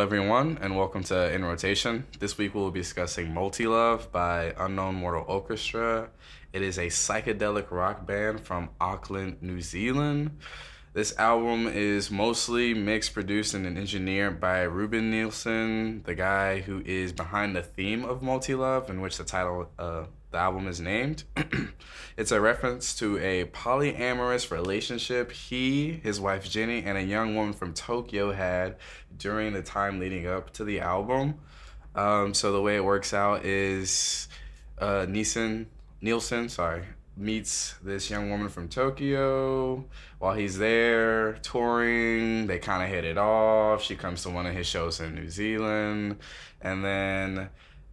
everyone, and welcome to In Rotation. This week we'll be discussing Multi Love by Unknown Mortal Orchestra. It is a psychedelic rock band from Auckland, New Zealand. This album is mostly mixed, produced, and engineered by Ruban Nielson, the guy who is behind the theme of Multi Love, in which the title uh, the album is named. it's a reference to a polyamorous relationship he, his wife Jenny, and a young woman from Tokyo had during the time leading up to the album. Um, so the way it works out is uh, Nielson, Nielson, sorry, meets this young woman from Tokyo while he's there touring. They kind of hit it off. She comes to one of his shows in New Zealand, and then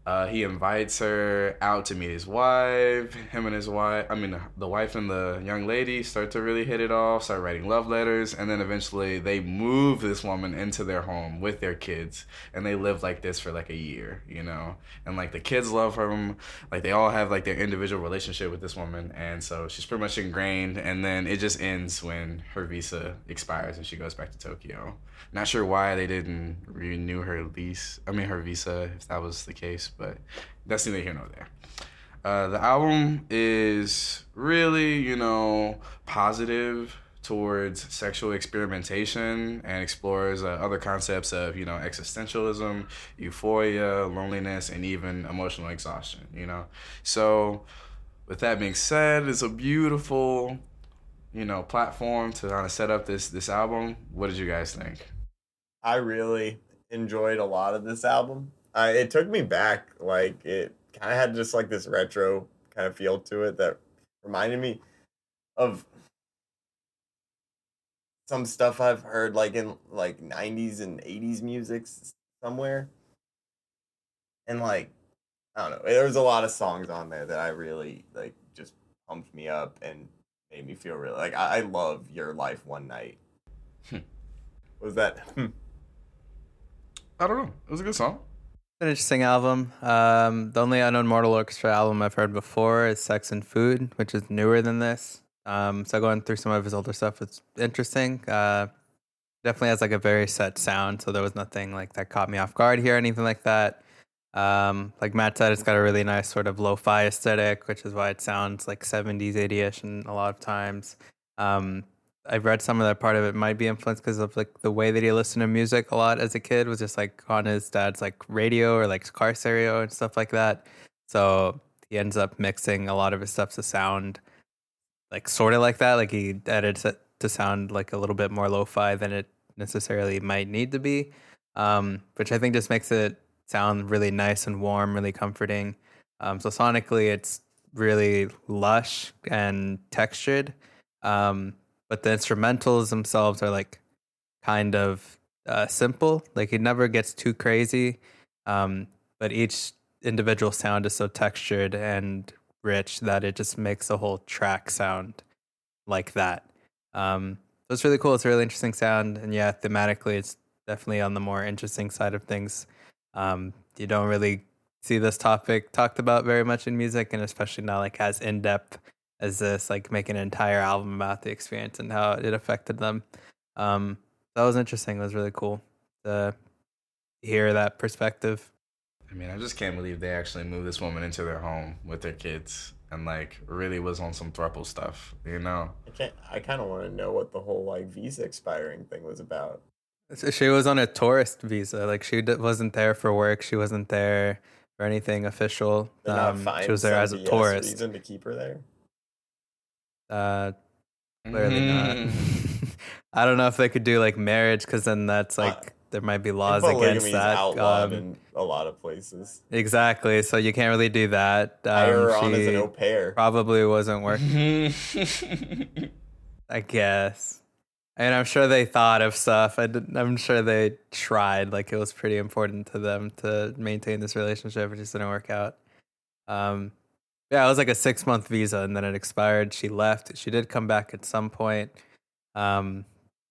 uh, he invites her out to meet his wife. Him and his wife, I mean, the wife and the young lady start to really hit it off, start writing love letters, and then eventually they move this woman into their home with their kids, and they live like this for like a year, you know. And like the kids love her, like they all have like their individual relationship with this woman, and so she's pretty much ingrained. And then it just ends when her visa expires and she goes back to Tokyo. Not sure why they didn't renew her lease. I mean, her visa, if that was the case, but that's neither here nor there. Uh, the album is really, you know, positive towards sexual experimentation and explores uh, other concepts of, you know, existentialism, euphoria, loneliness, and even emotional exhaustion, you know. So, with that being said, it's a beautiful, you know, platform to kind of set up this this album. What did you guys think? I really enjoyed a lot of this album. Uh, it took me back, like it kind of had just like this retro kind of feel to it that reminded me of some stuff I've heard like in like 90s and 80s music somewhere. And like I don't know, there was a lot of songs on there that I really like just pumped me up and made me feel really like I, I love Your Life One Night. Hmm. was that? I don't know. It was a good song. An interesting album. Um, the only unknown Mortal Orchestra album I've heard before is Sex and Food, which is newer than this. Um, so going through some of his older stuff it's interesting. Uh, definitely has like a very set sound, so there was nothing like that caught me off guard here, anything like that. Um, like Matt said, it's got a really nice sort of lo-fi aesthetic, which is why it sounds like 70s, 80ish, and a lot of times. Um, I've read some of that part of it might be influenced because of like the way that he listened to music a lot as a kid was just like on his dad's like radio or like car stereo and stuff like that. So he ends up mixing a lot of his stuff to sound like sort of like that. Like he edits it to sound like a little bit more lo-fi than it necessarily might need to be, um, which I think just makes it sound really nice and warm, really comforting. Um, so sonically, it's really lush and textured. Um, but the instrumentals themselves are like kind of uh, simple. Like it never gets too crazy, um, but each individual sound is so textured and rich that it just makes the whole track sound like that. Um, so it's really cool. It's a really interesting sound, and yeah, thematically, it's definitely on the more interesting side of things. Um, you don't really see this topic talked about very much in music, and especially not like as in depth as this, like make an entire album about the experience and how it affected them. Um, that was interesting. It was really cool to hear that perspective. I mean, I just can't believe they actually moved this woman into their home with their kids and like really was on some thruple stuff, you know. I can't. I kind of want to know what the whole like visa expiring thing was about. She was on a tourist visa. Like she wasn't there for work. She wasn't there for anything official. Um, she was there as a tourist. Reason to keep her there. Uh, clearly mm. not. I don't know if they could do like marriage because then that's like uh, there might be laws against that. Outlawed um, in a lot of places. Exactly. So you can't really do that. Um, Hire on as an au pair. Probably wasn't working. I guess. And I'm sure they thought of stuff. I am sure they tried. Like it was pretty important to them to maintain this relationship. It just didn't work out. Um, yeah, it was like a six month visa, and then it expired. She left. She did come back at some point, um,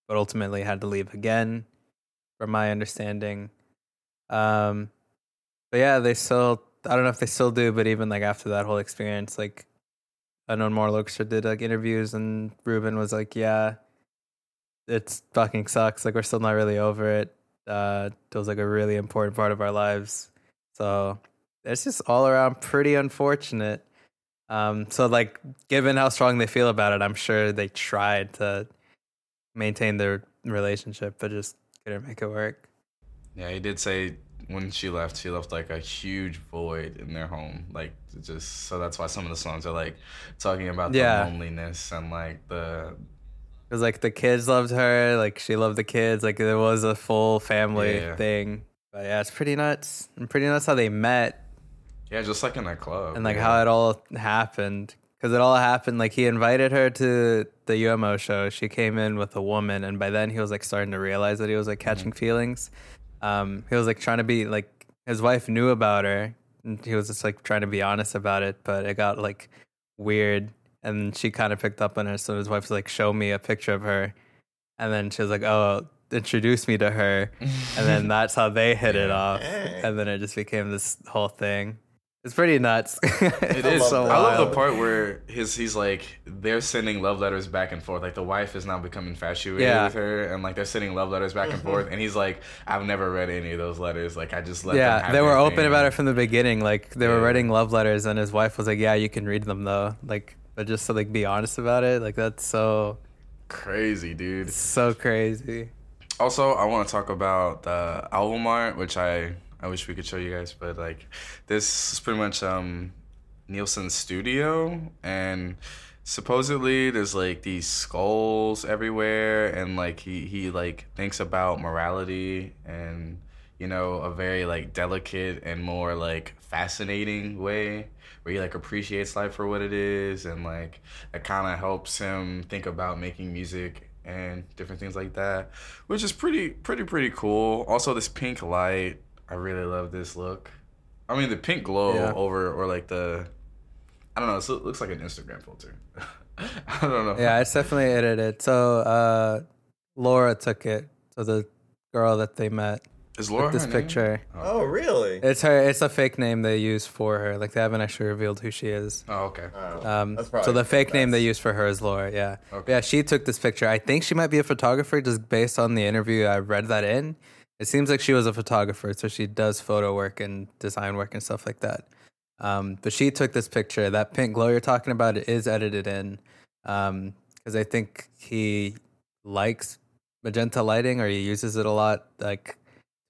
but ultimately had to leave again, from my understanding. Um, but yeah, they still. I don't know if they still do, but even like after that whole experience, like unknown Mortal Orchestra did like interviews, and Ruban was like, "Yeah, it's fucking sucks. Like we're still not really over it." Uh, it was like a really important part of our lives. So it's just all around pretty unfortunate. Um, so like, given how strong they feel about it, I'm sure they tried to maintain their relationship, but just couldn't make it work. Yeah, he did say when she left, she left like a huge void in their home. Like just so that's why some of the songs are like talking about the loneliness and like the Because like the kids loved her, like she loved the kids, like there was a full family Yeah. thing. But yeah, it's pretty nuts. And pretty nuts how they met yeah, just like in that club and like yeah. how it all happened. Because it all happened like he invited her to the UMO show. She came in with a woman, and by then he was like starting to realize that he was like catching feelings. Um, he was like trying to be like his wife knew about her, and he was just like trying to be honest about it, but it got like weird, and she kind of picked up on it. So his wife was like, "Show me a picture of her," and then she was like, "Oh." Introduce me to her, and then that's how they hit it off, and then it just became this whole thing. It's pretty nuts. It I is. love so. I love the part where his he's like they're sending love letters back and forth. Like the wife is now becoming infatuated Yeah. with her, and like they're sending love letters back and mm-hmm. forth. And he's like, I've never read any of those letters. Like I just let them yeah, they were open thing." about it from the beginning. Like they were writing love letters, and his wife was like, "Yeah, you can read them though." Like, but just to like be honest about it, like that's so Crazy, dude. so crazy. Also, I want to talk about the album art, which I I wish we could show you guys, but like this is pretty much um Nielson's studio, and supposedly there's like these skulls everywhere, and like he he like thinks about morality and you know a very like delicate and more like fascinating way where he like appreciates life for what it is and like it kind of helps him think about making music and different things like that which is pretty pretty pretty cool. Also this pink light i really love this look i mean the pink glow Yeah. over or like the i don't know it looks like an instagram filter i don't know Yeah, it's definitely edited. So uh, Laura took it. So the girl that they met is laura took this her name? picture. Oh, really? It's her. It's a fake name they use for her. Like they haven't actually revealed who she is. oh okay Oh, Um, so the fake name they use for her is Laura. Yeah. Okay. Yeah. She took this picture. I think she might be a photographer, just based on the interview I read that in. It seems like she was a photographer, so she does photo work and design work and stuff like that. Um, but she took this picture. That pink glow you're talking about it is edited in, because I think he likes magenta lighting or he uses it a lot, like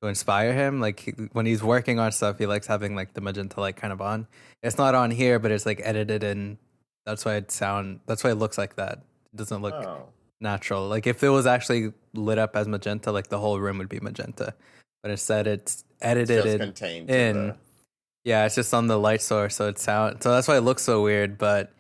to inspire him. Like he, when he's working on stuff, he likes having like the magenta light kind of on. It's not on here, but it's like edited in. That's why it sound. That's why it looks like that. It doesn't look Oh. Natural. Like if it was actually lit up as magenta, like the whole room would be magenta. But instead, it's It's edited just contained in. the- Yeah, it's just on the light source, so it's sound. So that's why it looks so weird. But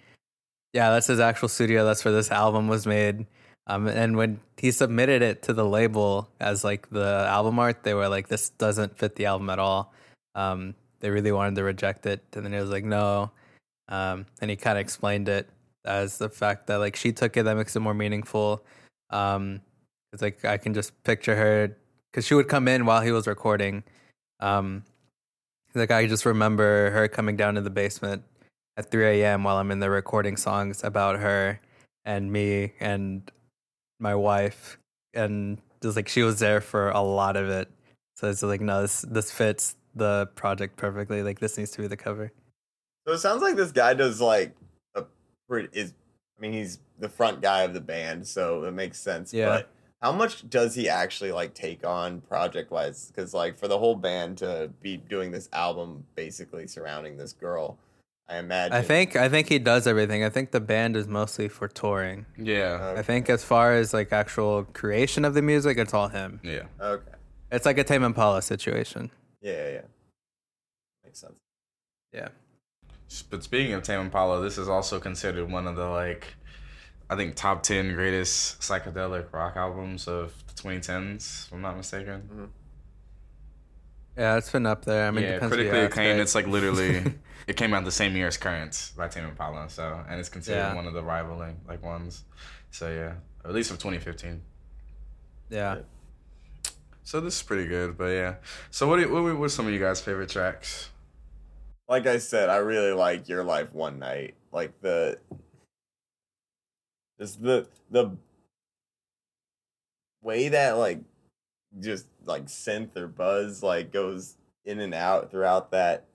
yeah, that's his actual studio. That's where this album was made. Um, and when he submitted it to the label as like the album art, they were like, "This doesn't fit the album at all." Um, they really wanted to reject it, and then he was like, "No." Um, and he kind of explained it as the fact that like she took it, that makes it more meaningful. Um, it's like I can just picture her because she would come in while he was recording. Um, like I just remember her coming down to the basement at 3 a.m. while I'm in there recording songs about her and me and my wife, and just like she was there for a lot of it. So it's like no, this this fits the project perfectly. Like this needs to be the cover. So it sounds like this guy does like is. I mean, he's the front guy of the band, so it makes sense. Yeah. But how much does he actually like take on project wise? Because like for the whole band to be doing this album basically surrounding this girl, I imagine. I think I think he does everything. I think the band is mostly for touring. yeah I think as far as like actual creation of the music, it's all him. yeah Okay. It's like a Tame Impala situation. Yeah, yeah, yeah. Makes sense. Yeah. But speaking of Tame Impala, this is also considered one of the like, I think top ten greatest psychedelic rock albums of the 2010s. If I'm not mistaken. Mm-hmm. Yeah, it's been up there. I mean, yeah, depends critically acclaimed. It's like literally, it came out the same year as Currents by Tame Impala. So, and it's considered Yeah. one of the rivaling like ones. So yeah, at least of 2015. yeah. So this is pretty good, but yeah. So what? Do you, what what were some of you guys' favorite tracks? Like I said, I really like Your Life One Night. Like the just the the way that like just like synth or buzz like goes in and out throughout that.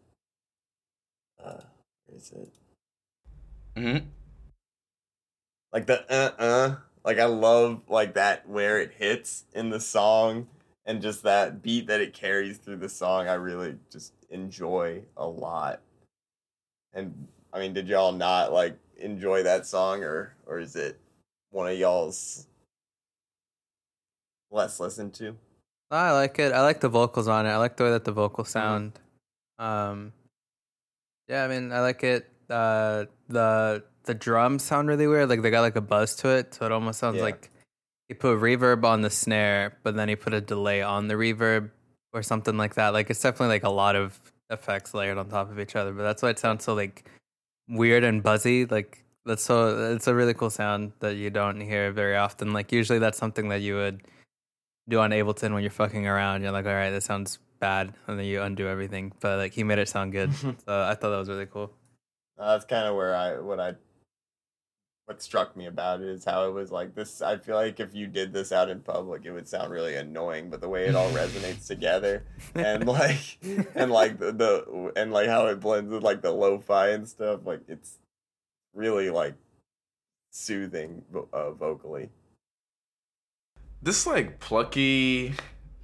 Uh, where is it? Mm-hmm. Like the uh uh. Like I love like that where it hits in the song and just that beat that it carries through the song. I really just enjoy a lot. And I mean, did y'all not like enjoy that song, or or is it one of y'all's less listened to? I like it. I like the vocals on it. I like the way that the vocals sound. Um, yeah, I mean, I like it. Uh, the the drums sound really weird. Like they got like a buzz to it, so it almost sounds Yeah. like he put reverb on the snare, but then he put a delay on the reverb or something like that. Like it's definitely like a lot of effects layered on top of each other. But that's why it sounds so like weird and buzzy. Like that's so it's a really cool sound that you don't hear very often. Like usually that's something that you would do on Ableton when you're fucking around. You're like, all right, this sounds bad, and then you undo everything. But like he made it sound good. so I thought that was really cool. Uh, that's kind of where I what I what struck me about it is how it was like this. I feel like if you did this out in public, it would sound really annoying. But the way it all resonates together, and like and like the, the and like how it blends with like the lo-fi and stuff, like it's really like soothing uh, vocally. This like plucky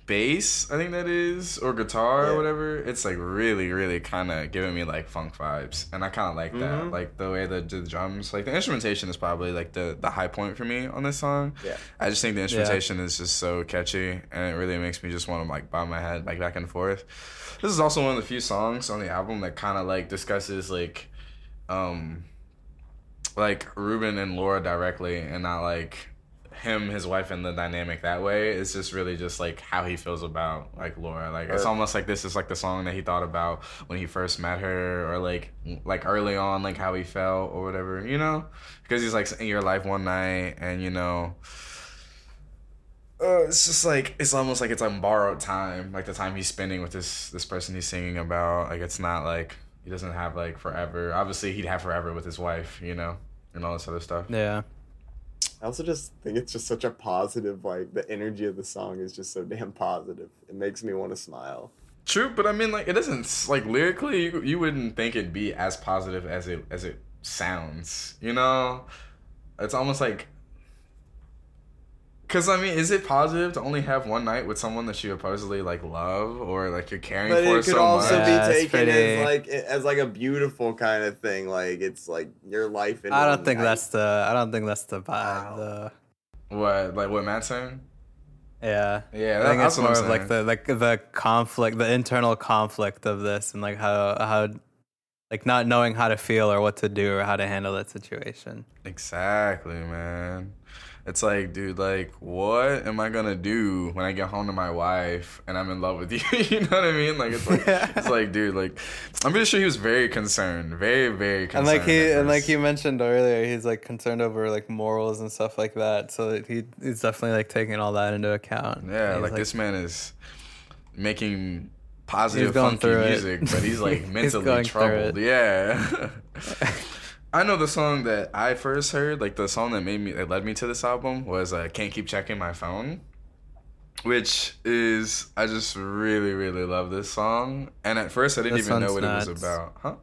bass, I think that is, or guitar Yeah. or whatever. It's like really, really kind of giving me like funk vibes, and I kind of like that. Mhm. Like the way the, the drums, like the instrumentation is probably like the the high point for me on this song. Yeah. I just think the instrumentation is just so catchy, and it really makes me just want to like bob my head like back and forth. This is also one of the few songs on the album that kind of like discusses like, um, like Ruban and Laura directly, and not like him, his wife, and the dynamic that way. It's just really just like how he feels about like Laura. Like it's almost like this is like the song that he thought about when he first met her, or like like early on, like how he felt or whatever, you know? Because he's like in your life one night, and you know. Uh, it's just like it's almost like it's on borrowed time, like the time he's spending with this this person he's singing about. Like it's not like he doesn't have like forever. Obviously, he'd have forever with his wife, you know, and all this other stuff. Yeah. I also just think it's just such a positive, like the energy of the song is just so damn positive. It makes me want to smile. True, but I mean, like it doesn't like lyrically. You, you wouldn't think it'd be as positive as it as it sounds. You know, it's almost like. Cause I mean, is it positive to only have one night with someone that you supposedly like love or like you're caring for someone But it could also much? be Yeah, taken as like as like a beautiful kind of thing. Like it's like your life. In I don't think night. that's the I don't think that's the vibe Wow. though. What like what Matt's saying? Yeah. Yeah, I think that's it's what I'm more of like the like the conflict, the internal conflict of this and like how how like not knowing how to feel or what to do or how to handle that situation. Exactly, man. It's like, dude, like, what am I gonna do when I get home to my wife and I'm in love with you? you know what I mean? Like, it's like, it's like, dude, like, I'm pretty sure he was very concerned, very, very concerned. And like he and like you mentioned earlier, he's like concerned over like morals and stuff like that. So that he he's definitely like taking all that into account. yeah, He's, like, this man is making positive, He's funky music, but he's like mentally through troubled. Yeah. I know the song that I first heard, like the song that made me that led me to this album was uh, "Can't Keep Checking My Phone," which is I just really really love this song. And at first I didn't even know what it was about, huh?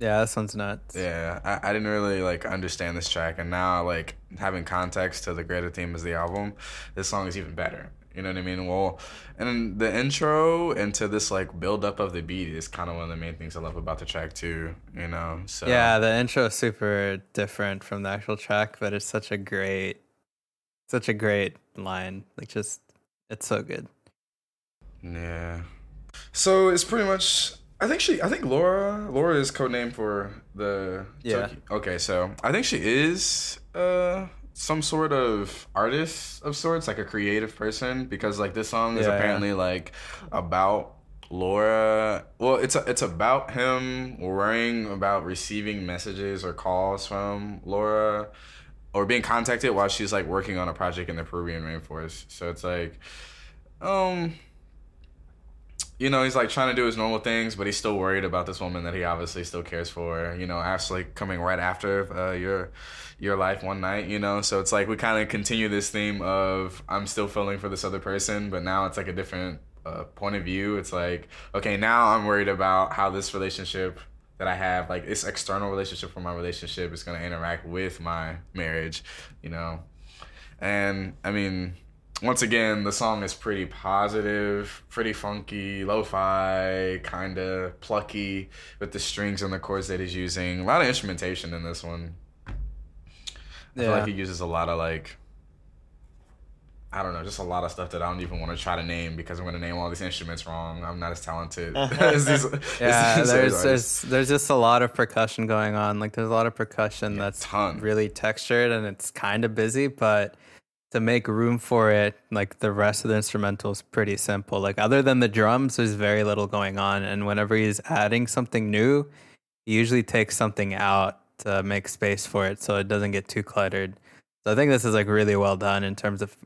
Yeah, this one's nuts. Yeah, I, I didn't really like understand this track, and now like having context to the greater theme of the album, this song is even better. You know what I mean? Well, and the intro into this like build up of the beat is kind of one of the main things I love about the track too. You know? So Yeah, the intro is super different from the actual track, but it's such a great, such a great line. Like, just it's so good. Yeah. So it's pretty much. I think she. I think Laura. Laura is codename for the. Yeah. Toki- Okay, so I think she is uh some sort of artist of sorts, like a creative person, because like this song is Yeah, yeah. apparently like about Laura. Well, it's a, it's about him worrying about receiving messages or calls from Laura. Or being contacted while she's like working on a project in the Peruvian rainforest. So it's like, um, you know, he's like trying to do his normal things, but he's still worried about this woman that he obviously still cares for. You know, actually coming right after uh, your your life one night. You know, so it's like we kind of continue this theme of I'm still feeling for this other person, but now it's like a different uh, point of view. It's like okay, now I'm worried about how this relationship that I have, like this external relationship from my relationship, is gonna interact with my marriage. You know, and I mean once again, the song is pretty positive, pretty funky, lo-fi, kind of plucky with the strings and the chords that he's using. A lot of instrumentation in this one. I feel like he uses a lot of like I don't know, just a lot of stuff that I don't even want to try to name because I'm going to name all these instruments wrong. I'm not as talented as these. yeah, as there's there's there's just a lot of percussion going on. Like there's a lot of percussion Yeah, that's ton. really textured and it's kind of busy, but to make room for it, like the rest of the instrumental is pretty simple. Like other than the drums, there's very little going on. And whenever he's adding something new, he usually takes something out to make space for it so it doesn't get too cluttered. So I think this is like really well done in terms of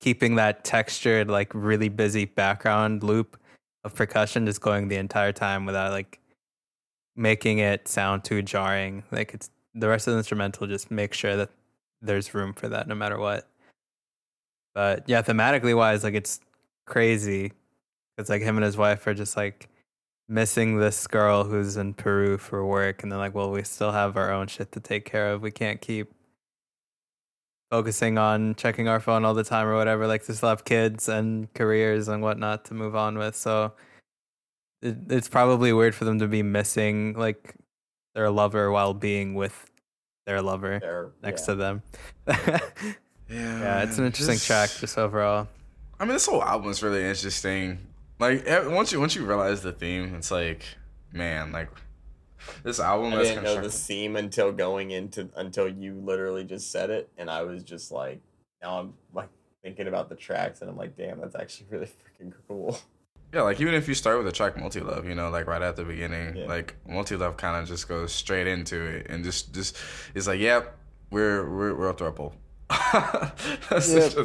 keeping that textured, like really busy background loop of percussion just going the entire time without like making it sound too jarring. Like it's the rest of the instrumental just make sure that there's room for that no matter what. But yeah, thematically wise, like it's crazy. It's like him and his wife are just like missing this girl who's in Peru for work, and they're like, "Well, we still have our own shit to take care of. We can't keep focusing on checking our phone all the time or whatever. Like, they still have kids and careers and whatnot to move on with. So it, it's probably weird for them to be missing like their lover while being with their lover next yeah. to them. Yeah, Yeah, it's an interesting just- track just overall. I mean, this whole album is really interesting. Like once you once you realize the theme, it's like, man, like this album I that's didn't know the theme until going into until you literally just said it, and I was just like, now I'm like thinking about the tracks, and I'm like, damn, that's actually really freaking cool. Yeah, like even if you start with the track "Multi Love," you know, like right at the beginning, Yeah. like "Multi Love" kind of just goes straight into it and just just it's like, yep, we're we're we're a throuple. That's Yep. just-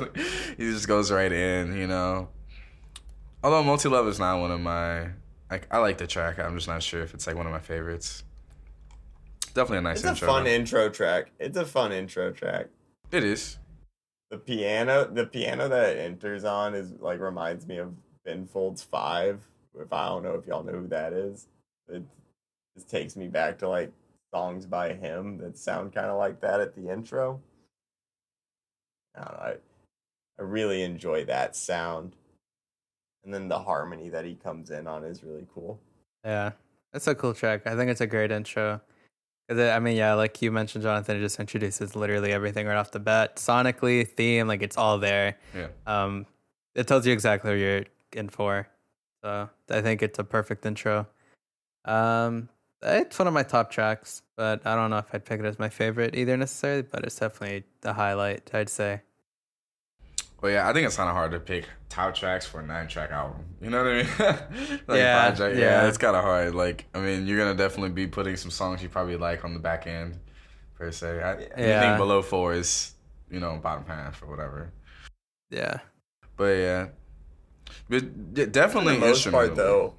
he just goes right in, you know. Although "Multi Love" is not one of my like I like the track, I'm just not sure if it's like one of my favorites. Definitely a nice It's a intro. fun though. intro track. It's a fun intro track. it is. The piano, the piano that it enters on is like reminds me of Ben Folds Five. If I don't know if y'all know who that is, it just takes me back to like songs by him that sound kind of like that at the intro. I don't know. I, I really enjoy that sound, and then the harmony that he comes in on is really cool. Yeah, That's a cool track. I think it's a great intro. 'Cause it- I mean, yeah, like you mentioned, Jonathan, it just introduces literally everything right off the bat. Sonically, theme, like it's all there. Yeah. Um, it tells you exactly what you're in for. So I think it's a perfect intro. Um, it's one of my top tracks, but I don't know if I'd pick it as my favorite either necessarily. But it's definitely the highlight, I'd say. Well, yeah, I think it's kind of hard to pick top tracks for a nine track album. You know what I mean? like Yeah, five yeah. yeah, it's kind of hard. Like, I mean, you're gonna definitely be putting some songs you probably like on the back end, per se. I, Anything below four is, you know, bottom half or whatever. Yeah, But yeah, but yeah, For definitely the most part, though,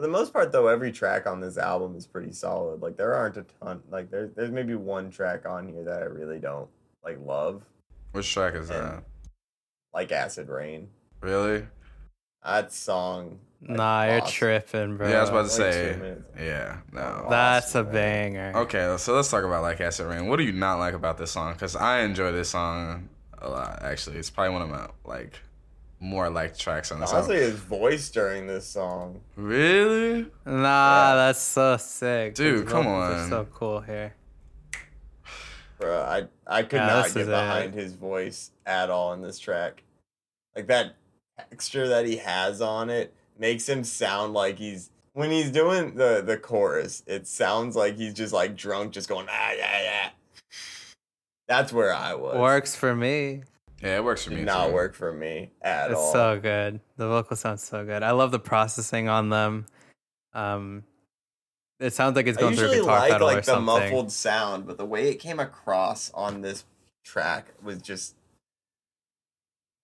for the most part, though, every track on this album is pretty solid. Like there aren't a ton. Like there's there's maybe one track on here that I really don't like love, Which track is that? Like Acid Rain. Really? That song. like, nah, you're lost- tripping, bro. Yeah, I was about to Like say. Yeah, no. That's a Lost, man. banger. Okay, so let's talk about like Acid Rain. What do you not like about this song? Because I enjoy this song a lot. Actually, it's probably one of my like more like tracks on this Honestly, album. his voice during this song. Really? Nah, Yeah. that's so sick. Dude, come vocals are on. so cool here. Bro, I I could Yeah, not get is it. behind his voice at all in this track. Like that texture that he has on it makes him sound like he's when he's doing the the chorus. It sounds like he's just like drunk, just going ah yeah yeah. That's where I was. Works for me. Yeah, it works for me. Did not too. work for me at It's all. It's so good. The vocal sounds so good. I love the processing on them. Um, it sounds like it's going through a usually guitar like pedal or like the something. muffled sound, but the way it came across on this track was just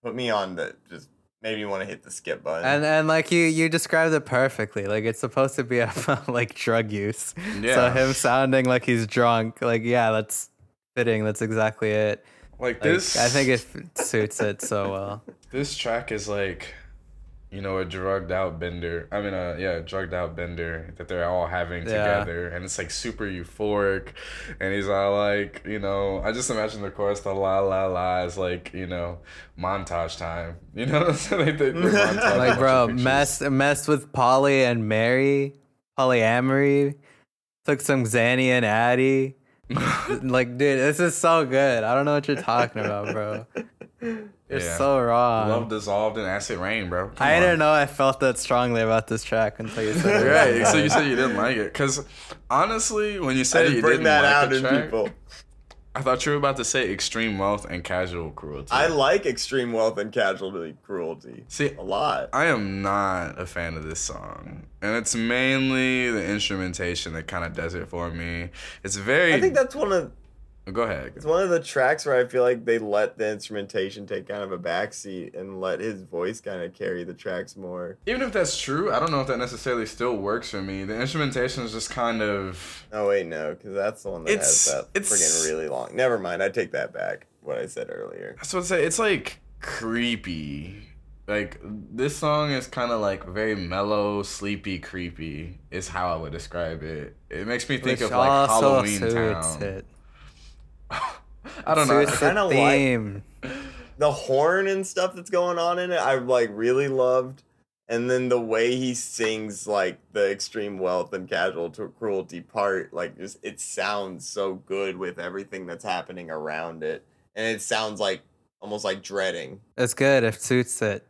put me on the just Made me want to hit the skip button. And and like you you described it perfectly. Like it's supposed to be about like drug use. Yeah. So him sounding like he's drunk, like yeah, that's fitting. That's exactly it. Like Like, this, I think it suits it so well. this track is like, you know, a drugged out bender. I mean, uh, yeah, a drugged out bender that they're all having Yeah. together, and it's like super euphoric. And he's all like, you know, I just imagine the chorus, the la la la, is like, you know, montage time. You know, so they, they, Like bro, messed messed with Polly and Mary, polyamory. Took some Xanny and Addy. like, dude, this is so good. I don't know what you're talking about, bro. You're Yeah. so wrong. Love dissolved in acid rain, bro. Come I on. didn't know I felt that strongly about this track until you said it. Right, so you said you didn't like it, because honestly, when you I said just you bring didn't that like out the in track, people. I thought you were about to say extreme wealth and casual cruelty. I like extreme wealth and casualty cruelty See, a lot. I am not a fan of this song, and it's mainly the instrumentation that kind of does it for me. It's very. I think that's one of Go ahead. it's one of the tracks where I feel like they let the instrumentation take kind of a backseat and let his voice kind of carry the tracks more. Even if that's true, I don't know if that necessarily still works for me. The instrumentation is just kind of. Oh wait, no, because that's the one that It's- has that it's- friggin' really long. Never mind, I take that back. What I said earlier. That's what I say. It's like creepy. Like this song is kind of like very mellow, sleepy, creepy. Is how I would describe it. It makes me think Which of like Halloween suits Town. It. I don't know. Suits I the kinda like- theme. The horn and stuff that's going on in it, I like really loved. And then the way he sings like the extreme wealth and casual to cruelty part, like just it sounds so good with everything that's happening around it. And it sounds like almost like dreading. It's good. It suits it.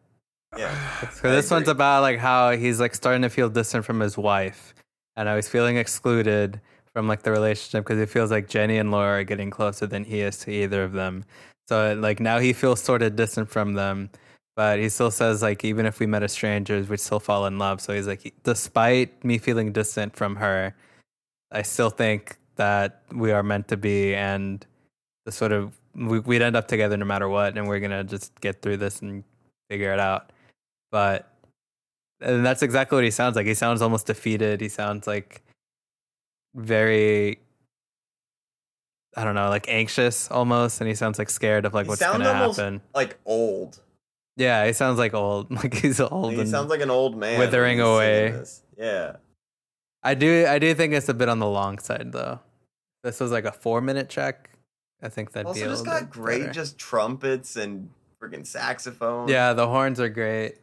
Yeah. So I this one's about like how he's like starting to feel distant from his wife, and how he's feeling excluded from like the relationship because it feels like Jenny and Laura are getting closer than he is to either of them. So like now he feels sort of distant from them, but he still says like even if we met as strangers, we'd still fall in love. So he's like, despite me feeling distant from her, I still think that we are meant to be, and the sort of we, we'd end up together no matter what, and we're gonna just get through this and figure it out. But and that's exactly what he sounds like. He sounds almost defeated. He sounds like very I don't know, like anxious almost, and he sounds like scared of like He what's gonna almost happen. Like old. Yeah, he sounds like old. Like he's old. He sounds like an old man. withering away. Yeah. I do I do think it's a bit on the long side though. This was like a four minute check. I think that'd be Also, a just got great better. just trumpets and freaking saxophone. Yeah, the horns are great.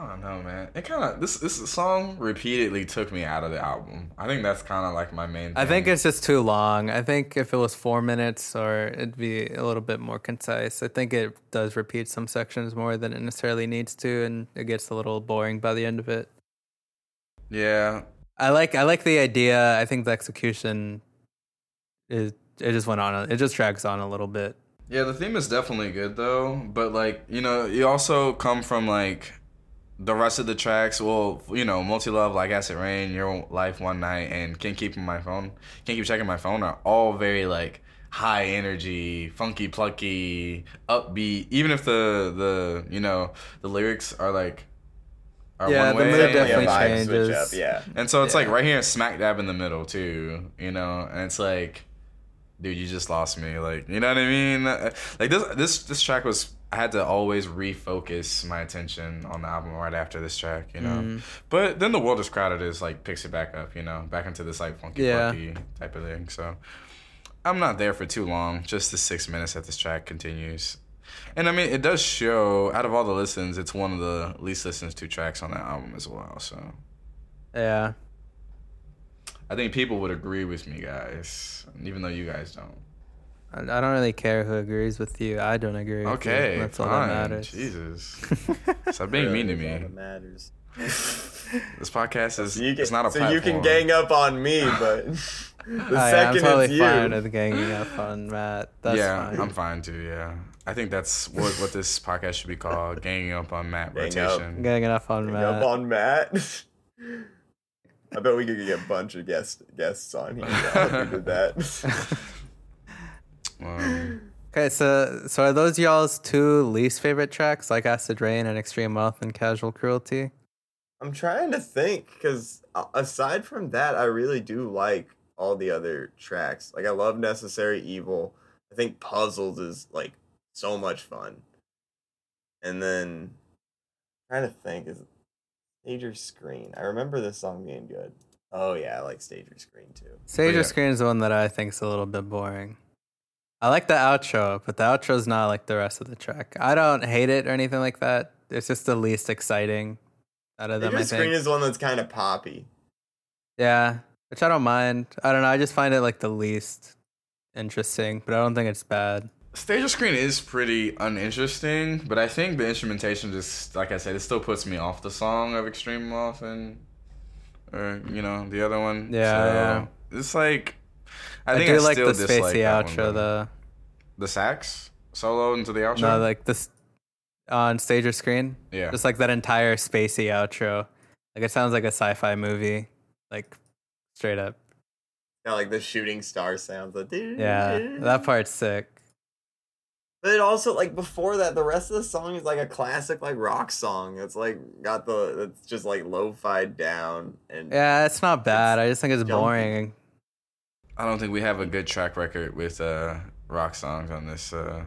I don't know, man. It kind of this this song repeatedly took me out of the album. I think that's kind of like my main. I think it's just too long. I think if it was four minutes or it'd be a little bit more concise. I think it does repeat some sections more than it necessarily needs to, and it gets a little boring by the end of it. yeah. I like I like the idea. I think the execution is it just went on. It just drags on a little bit. Yeah, the theme is definitely good though, but like, you know, you also come from like the rest of the tracks, well, you know, Multi Love, Like Acid Rain, Your Life One Night, and Can't Keep My Phone, Can't Keep Checking My Phone are all very like high energy, funky plucky, upbeat. Even if the the you know the lyrics are like are Yeah, one the way, mood Definitely a definitely vibe switch changes. up, yeah. and so it's like right here, smack dab in the middle too, you know. And it's like, dude, you just lost me. Like, you know what I mean? Like this, this, this track was. I had to always refocus my attention on the album right after this track, you know. Mhm. But then the world is crowded is like picks it back up, you know, back into this like funky, Yeah. funky type of thing. So I'm not there for too long. Just the six minutes that this track continues. And I mean, it does show. Out of all the listens, it's one of the least listened to tracks on that album as well. So Yeah, I think people would agree with me, guys, even though you guys don't. I, I don't really care who agrees with you. I don't agree. With Okay, you. that's all that matters. Jesus, stop being mean to Really, me. that matters. This podcast is So you can, it's not a so platform. you can gang up on me, but the Oh, yeah, I'm totally it's you, fine with ganging up on Matt. That's yeah, fine. I'm fine too. Yeah, I think that's what what this podcast should be called: ganging up on Matt Gang up. rotation. ganging up on gang Matt. up on Matt. I bet we could get a bunch of guest guests on here. if we did that. Okay, so so are those y'all's two least favorite tracks, like Acid Rain and Extreme Wealth and Casual Cruelty? I'm trying to think because uh, aside from that, I really do like all the other tracks. Like I love Necessary Evil. I think Puzzles is like so much fun. And then trying to think is Stage or Screen. I remember this song being good. Oh yeah, I like Stage or Screen too. Stage oh, yeah. Screen is the one that I think is a little bit boring. I like the outro, but the outro is not like the rest of the track. I don't hate it or anything like that. It's just the least exciting out of them. Stage I Screen think. is one that's kind of poppy. Yeah, which I don't mind. I don't know. I just find it like the least interesting, but I don't think it's bad. Stage or screen is pretty uninteresting, but I think the instrumentation just, like I said, it still puts me off the song of Extreme Wealth and, or you know, the other one. Yeah, So, yeah. It's like, I, I, think do I like still the spacey that one outro better. though. The sax solo into the outro. No, like this on stage or screen. yeah. Just like that entire spacey outro. Like it sounds like a sci-fi movie. Like straight up. Yeah, like the shooting star sounds. Like, Yeah, that part's sick. But it also like before that, the rest of the song is like a classic like rock song. It's like got the it's just like lo-fi down and Yeah, it's not bad. It's I just think it's jumpy. boring. I don't think we have a good track record with uh, rock songs on this uh,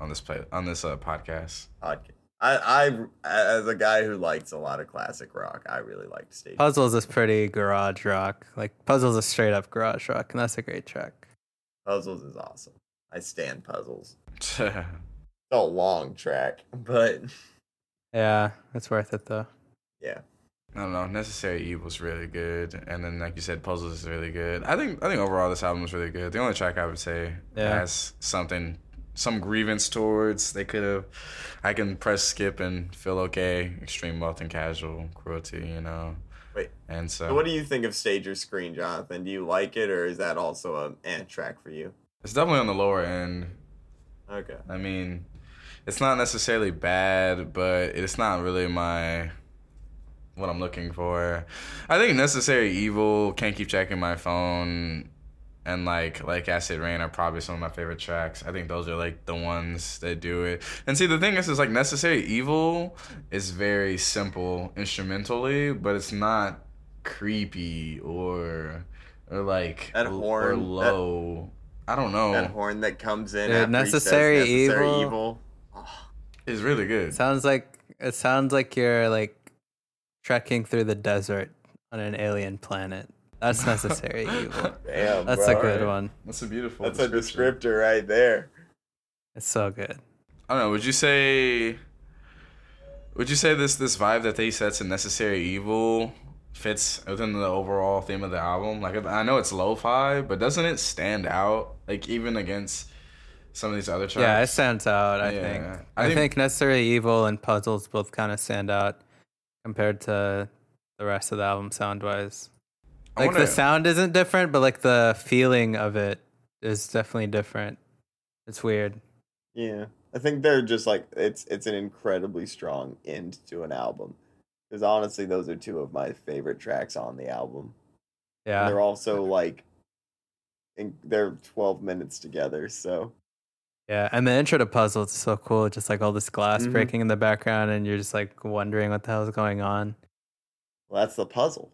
on this play on this uh, podcast. podcast. I I as a guy who likes a lot of classic rock, I really like Stage. Puzzles is pretty garage rock. Like Puzzles is straight up garage rock, and that's a great track. Puzzles is awesome. I stand puzzles. It's a long track, but Yeah, it's worth it though. yeah. Don't know. Necessary Evil's really good, and then like you said, Puzzles is really good. I think I think overall this album is really good. The only track I would say Yeah. has something some grievance towards they could have. I can press skip and feel okay. Extreme wealth and casual cruelty, you know. Wait. And so, So what do you think of Stage or Screen, Jonathan? Do you like it, or is that also a ant track for you? it's definitely on the lower end. Okay. I mean, it's not necessarily bad, but it's not really my what I'm looking for. I think Necessary Evil, Can't Keep Checking My Phone, and like like Acid Rain are probably some of my favorite tracks. I think those are like the ones that do it. And see, the thing is, is like Necessary Evil is very simple instrumentally, but it's not creepy or or like That l- horn, or that- low. I don't know. That horn that comes in Dude, after Necessary he says Necessary Evil. Evil. It's really good. Sounds like it sounds like you're like trekking through the desert on an alien planet. That's necessary evil. Damn, That's bro. a good one. That's a beautiful. That's a descriptor right there. It's so good. I don't know. Would you say? Would you say this this vibe that they sets in Necessary Evil fits within the overall theme of the album? Like I know it's lo-fi, but doesn't it stand out? Like even against some of these other tracks. Yeah, it stands out. I Yeah. think. I I, think- think, necessary evil and puzzles both kind of stand out compared to the rest of the album sound wise. Like wonder- the sound isn't different, but like the feeling of it is definitely different. It's weird. Yeah, I think they're just like it's it's an incredibly strong end to an album. Because honestly, those are two of my favorite tracks on the album. And Yeah. they're also like, in, they're twelve minutes together. So Yeah, and the intro to Puzzle is so cool. Just like all this glass Mhm. breaking in the background, and you're just like wondering what the hell is going on. well, that's the puzzle.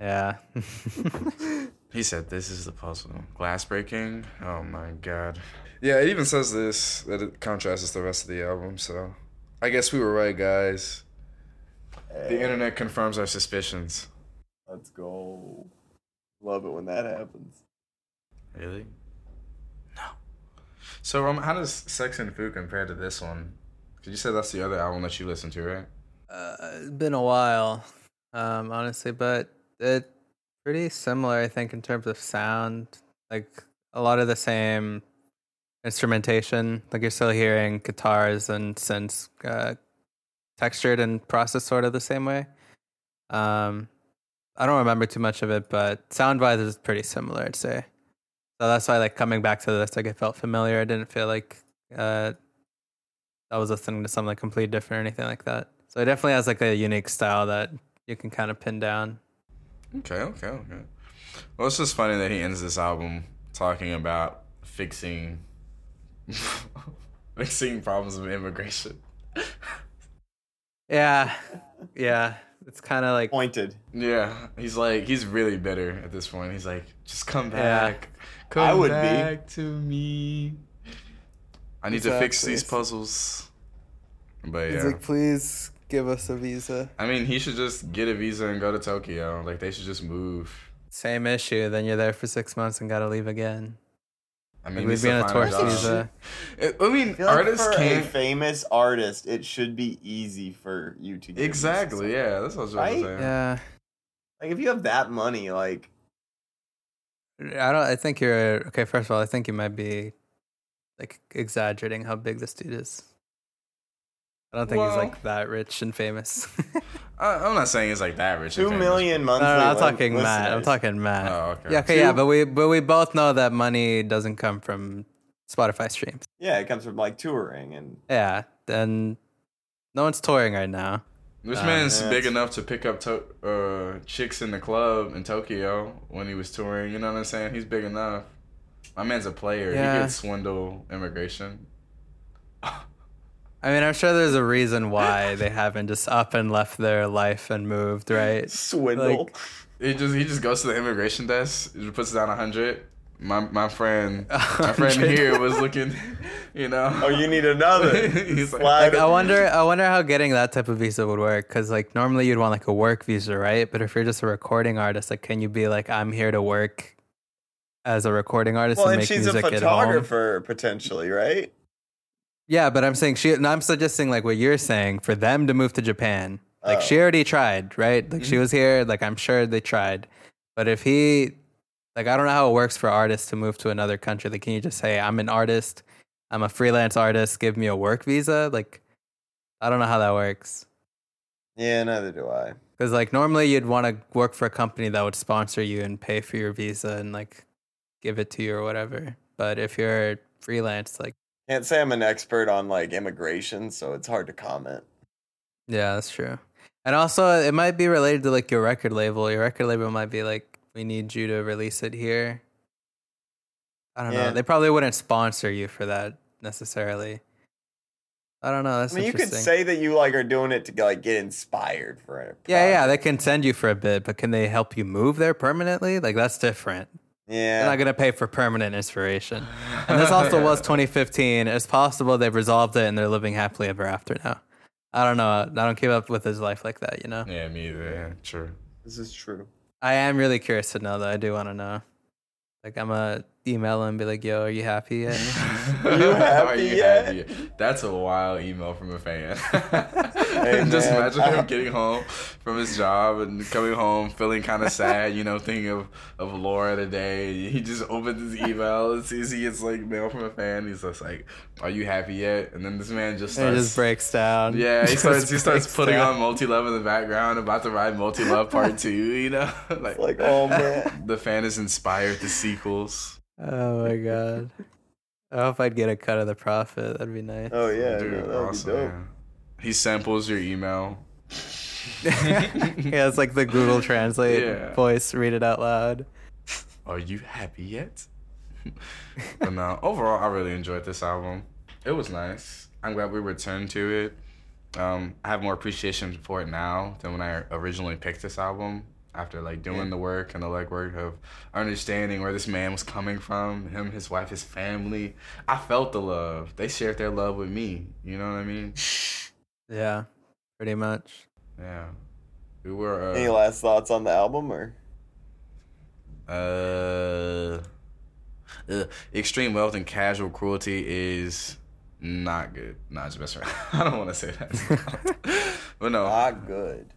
Yeah. He said, "This is the puzzle. Glass breaking. Oh my god." Yeah, it even says this that it contrasts with the rest of the album. So, I guess we were right, guys. The internet confirms our suspicions. Let's go. Love it when that happens. Really? So, um, how does Sex and Food compare to this one? Because you said that's the other album that you listened to, right? uh, it's been a while, um, honestly, but it pretty similar, I think, in terms of sound. Like a lot of the same instrumentation. Like you're still hearing guitars and synths uh, textured and processed sort of the same way. Um, I don't remember too much of it, but sound wise is pretty similar, I'd say. So that's why, like, coming back to this, like, it felt familiar. I didn't feel like uh, I was listening to something like completely different or anything like that. So it definitely has like a unique style that you can kind of pin down. Okay, okay, okay. Well, it's just funny that he ends this album talking about fixing fixing problems with immigration. Yeah, yeah. It's kind of like Pointed. Yeah, he's like he's really bitter at this point. He's like, just come Yeah. Back, come I would be. back to me. I need to fix these puzzles. But he's yeah, like, please give us a visa. I mean, he should just get a visa and go to Tokyo. Like they should just move. Same issue. Then you're there for six months and gotta leave again. I mean, We'd be to on a find tourist visa. It- I mean, I feel like artists for can't. famous artist, it should be easy for you to get a visa Exactly. Yeah, that's what I was trying to Right? say. Yeah, Like if you have that money, like I don't. I think you're okay. First of all, I think you might be like exaggerating how big this dude is. I don't think he's like that rich and famous. I, uh, I'm not saying it's like that rich. and two famous, million no, monthly. no, I'm li- talking Matt. I'm talking Matt. Oh, okay. Yeah, okay, yeah, but we but we both know that money doesn't come from Spotify streams. Yeah, it comes from like touring and Yeah, then no one's touring right now. This Um, man's yeah, big enough to pick up to- uh, chicks in the club in Tokyo when he was touring. You know what I'm saying? He's big enough. My man's a player. Yeah. He could swindle immigration. I mean, I'm sure there's a reason why they haven't just up and left their life and moved, right? swindle. Like- He just he just goes to the immigration desk, he puts down a hundred. My my friend my friend here was looking, you know. oh, you need another. He's like- Like, I wonder, I wonder how getting that type of visa would work. Because like normally you'd want like a work visa, right? But if you're just a recording artist, like, can you be like, I'm here to work as a recording artist Well, and and make she's a music at home? photographer potentially, right? Yeah, but I'm saying she. And I'm suggesting like what you're saying for them to move to Japan. Like Oh. she already tried, right? Like she Mhm. was here. Like I'm sure they tried. But if he, like, I don't know how it works for artists to move to another country. Like, can you just say, I'm an artist, I'm a freelance artist, give me a work visa? Like, I don't know how that works. Yeah, neither do I. Because like normally you'd want to work for a company that would sponsor you and pay for your visa and like give it to you or whatever. But if you're freelance, like Can't say I'm an expert on like immigration, so it's hard to comment. yeah, that's true. And also it might be related to like your record label. Your record label might be like, we need you to release it here. I don't Yeah. know. They probably wouldn't sponsor you for that necessarily. I don't know. That's I mean, you could say that you like are doing it to like get inspired for it. yeah, yeah, they can send you for a bit, but can they help you move there permanently? Like that's different. yeah. They're not gonna pay for permanent inspiration. And this also was 2015. It's possible they've resolved it and they're living happily ever after now. I don't know. I don't keep up with his life like that, you know. Yeah, me either. Yeah, true. This is true. I am really curious to know though. I do want to know. Like I'm gonna email him and be like, "Yo, are you happy yet?" Are you happy Are you yet? happy? That's a wild email from a fan. Hey, Just man. imagine him getting home from his job and coming home feeling kind of sad, you know, thinking of, of Laura today. He just opens his email and sees he gets like mail from a fan. He's just like, "Are you happy yet?" And then this man just starts. it just breaks down. Yeah, he starts. He starts putting down. on multi love in the background, about to write multi love part two. You know, like, like, oh man. the fan is inspired to sequels. Oh my god. I hope I'd get a cut of the profit. That'd be nice. Oh yeah, Dude, no, that would awesome, be dope. yeah. He samples your email. yeah, it's like the Google Translate Yeah. voice. Read it out loud. Are you happy yet? but no, overall, I really enjoyed this album. It was nice. I'm glad we returned to it. Um, I have more appreciation for it now than when I originally picked this album. After like doing Yeah. the work and the legwork of understanding where this man was coming from, him, his wife, his family, I felt the love. They shared their love with me. You know what I mean? Yeah, pretty much. Yeah, we were. Uh, Any last thoughts on the album or? Uh, uh, extreme wealth and casual cruelty is not good. Not his best friend. I don't want to say that, but no, Not good.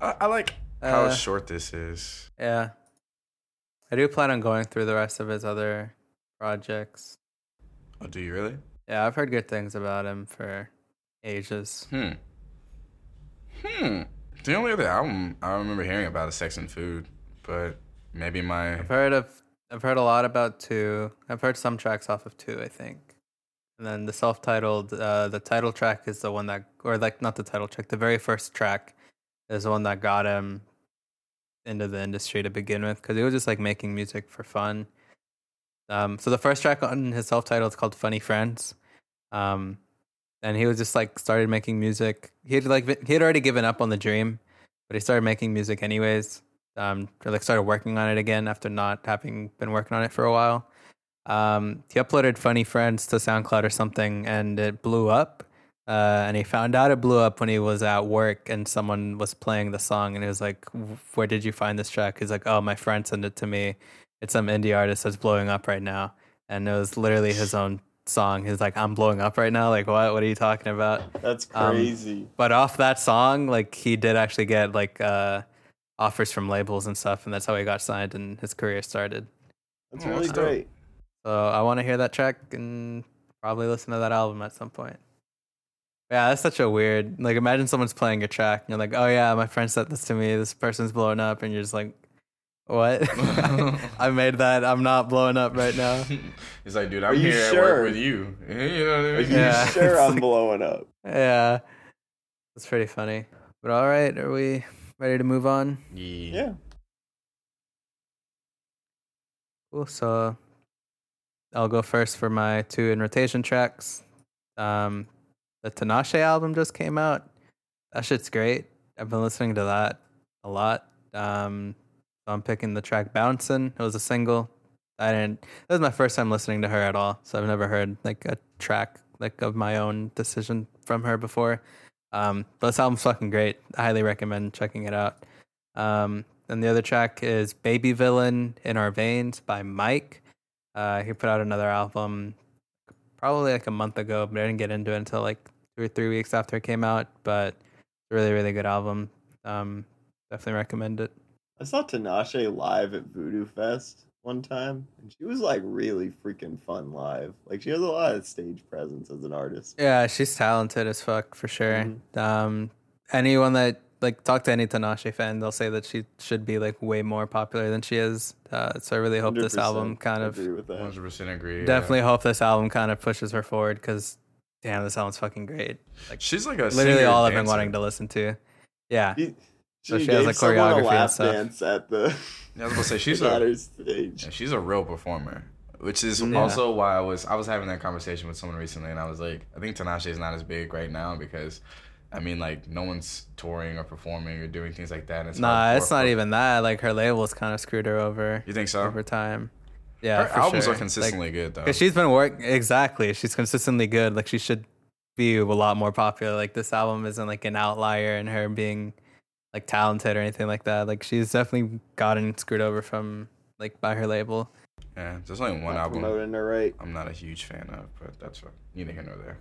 I, I like how Uh, short this is. Yeah. I do plan on going through the rest of his other projects. Oh, do you really? Yeah, I've heard good things about him for ages. Hmm. Hmm. The only other album I remember hearing about is Sex and Food, but maybe my I've heard of I've heard a lot about two. I've heard some tracks off of two, I think. And then the self-titled uh the title track is the one that or like not the title track, the very first track is the one that got him into the industry to begin with cuz he was just like making music for fun. Um, so the first track on his self titled is called "Funny Friends," um, and he was just like started making music. He had like he had already given up on the dream, but he started making music anyways. Um, like started working on it again after not having been working on it for a while. Um, he uploaded "Funny Friends" to SoundCloud or something, and it blew up. Uh, and he found out it blew up when he was at work and someone was playing the song, and he was like, "Where did you find this track?" He's like, "Oh, my friend sent it to me. It's some indie artist that's blowing up right now." And it was literally his own song. He's like, "I'm blowing up right now." Like, what? What are you talking about? That's Um, crazy. But off that song, like he did actually get like uh, offers from labels and stuff, and that's how he got signed and his career started. That's Oh, really that's great. So I want to hear that track and probably listen to that album at some point. Yeah, that's such a weird. Like, imagine someone's playing a track and you're like, "Oh yeah, my friend sent this to me. This person's blowing up," and you're just like, "What? I made that. I'm not blowing up right now." He's like, dude, I'm you here at sure? work with you. You know what I mean? Are you yeah, sure I'm like- blowing up? Yeah, that's pretty funny. But all right, are we ready to move on? Yeah. Yeah. Cool. So I'll go first for my two in rotation tracks. Um, the Tinashe album just came out. That shit's great. I've been listening to that a lot. Um, so I'm picking the track "Bouncing." It was a single. I didn't. That was my first time listening to her at all. So I've never heard like a track like of my own decision from her before. Um, but this album's fucking great. I highly recommend checking it out. Um, and the other track is Baby Villain in Our Veins by Mike. Uh, he put out another album probably like a month ago, but I didn't get into it until like two or three weeks after it came out. But it's a really, really good album. Um, definitely recommend it. I saw Tinashe live at Voodoo Fest one time, and she was like really freaking fun live. Like she has a lot of stage presence as an artist. Yeah, she's talented as fuck for sure. Mhm. Um, anyone that like talk to any Tinashe fan, they'll say that she should be like way more popular than she is. Uh, so I really hope this album kind of agree with that. 100% agree. yeah. definitely hope this album kind of pushes her forward because damn, this album's fucking great. Like She's like a literally singer all I've been dancer. wanting to listen to. Yeah, She, So she she has, gave like, choreography a and stuff. dance at the Yeah, I was gonna say she's at a her stage. yeah, she's a real performer, which is Yeah. also why I was I was having that conversation with someone recently, and I was like, I think Tinashe is not as big right now because, I mean, like no one's touring or performing or doing things like that. and It's nah, it's not even that. Like her labels kind of screwed her over You think so? over time. Yeah, Her for albums sure. are consistently good though. Because she's been work exactly. She's consistently good. Like she should be a lot more popular. Like this album isn't like an outlier in her being like talented or anything like that. Like she's definitely gotten screwed over from like by her label. yeah, there's only one Not album promoting her right. I'm not a huge fan of, but that's what neither here nor there.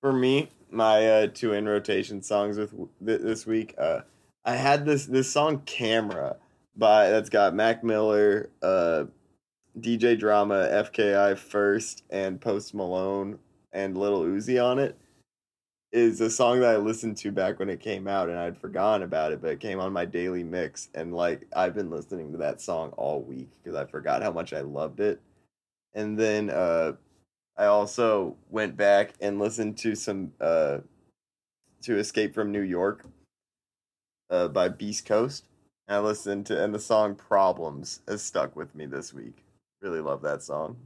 For me, my uh, two in rotation songs with th- this week, uh, I had this this song "Camera" by that's got Mac Miller, uh, DJ Drama, FKi 1st, and Post Malone and Lil Uzi on it. Is a song that I listened to back when it came out, and I'd forgotten about it, but it came on my daily mix, and like I've been listening to that song all week because I forgot how much I loved it. And then uh, I also went back and listened to some uh to Escape from New York uh by Beast Coast. I listened to and the song Problems has stuck with me this week. Really love that song.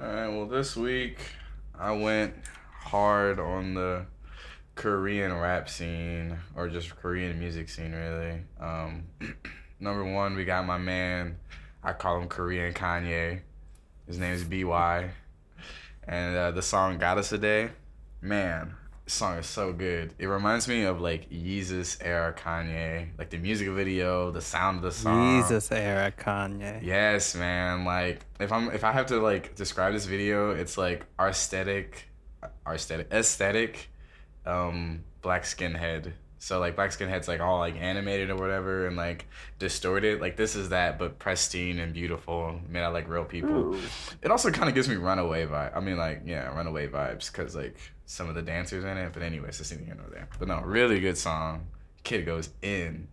All right, well, this week I went hard on the Korean rap scene or just Korean music scene, really. Um, number one, we got my man, I call him Korean Kanye. His name is BY. And uh, the song Got Us a Day, man, song is so good. It reminds me of like Yeezus era Kanye, like the music video, the sound of the song. Yeezus era Kanye. Yes, man. Like if I'm if I have to like describe this video, it's like aesthetic, aesthetic, aesthetic, um, black skinhead. So like black skinhead's like all like animated or whatever and like distorted. Like this is that, but pristine and beautiful, made out like real people. Ooh. It also kind of gives me Runaway vibe. I mean, like yeah, Runaway vibes because like some of the dancers in it. But anyways, it's neither here nor there. But no, really good song. Kid goes in.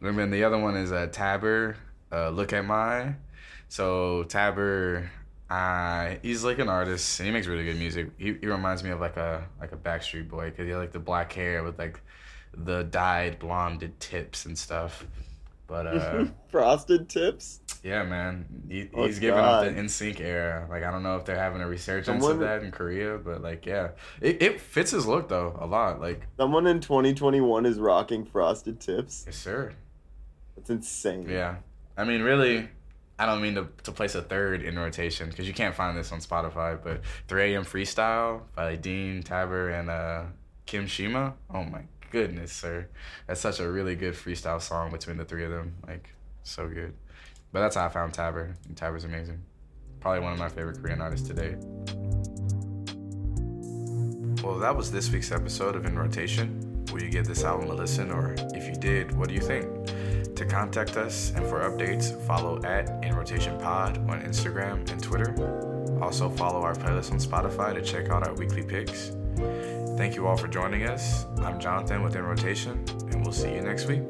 And then the other one is uh, Tabber. Uh, Look at my. So Tabber, uh, he's like an artist and he makes really good music. He, he reminds me of like a like a Backstreet Boy because he had like the black hair with like the dyed blonded tips and stuff. But uh, Frosted Tips. yeah, man, he, Oh, he's giving up the God. NSYNC era. Like I don't know if they're having a resurgence Someone- of that in Korea, but like yeah, it, it fits his look though a lot. Like Someone in 2021 is rocking Frosted Tips. yes, sir. That's insane. Yeah, I mean, really, I don't mean to, to place a third in rotation because you can't find this on Spotify. But 3 a.m. Freestyle by Dean Tabber and uh, Kim Ximya. Oh my goodness, sir, that's such a really good freestyle song between the three of them. Like so good. But that's how I found Tabber. And Tabber's amazing. Probably one of my favorite Korean artists today. Well, that was this week's episode of In Rotation. Will you give this album a listen, or if you did, what do you think? To contact us and for updates, follow at In Rotation Pod on Instagram and Twitter. Also, follow our playlist on Spotify to check out our weekly picks. Thank you all for joining us. I'm Jonathan with In Rotation, and we'll see you next week.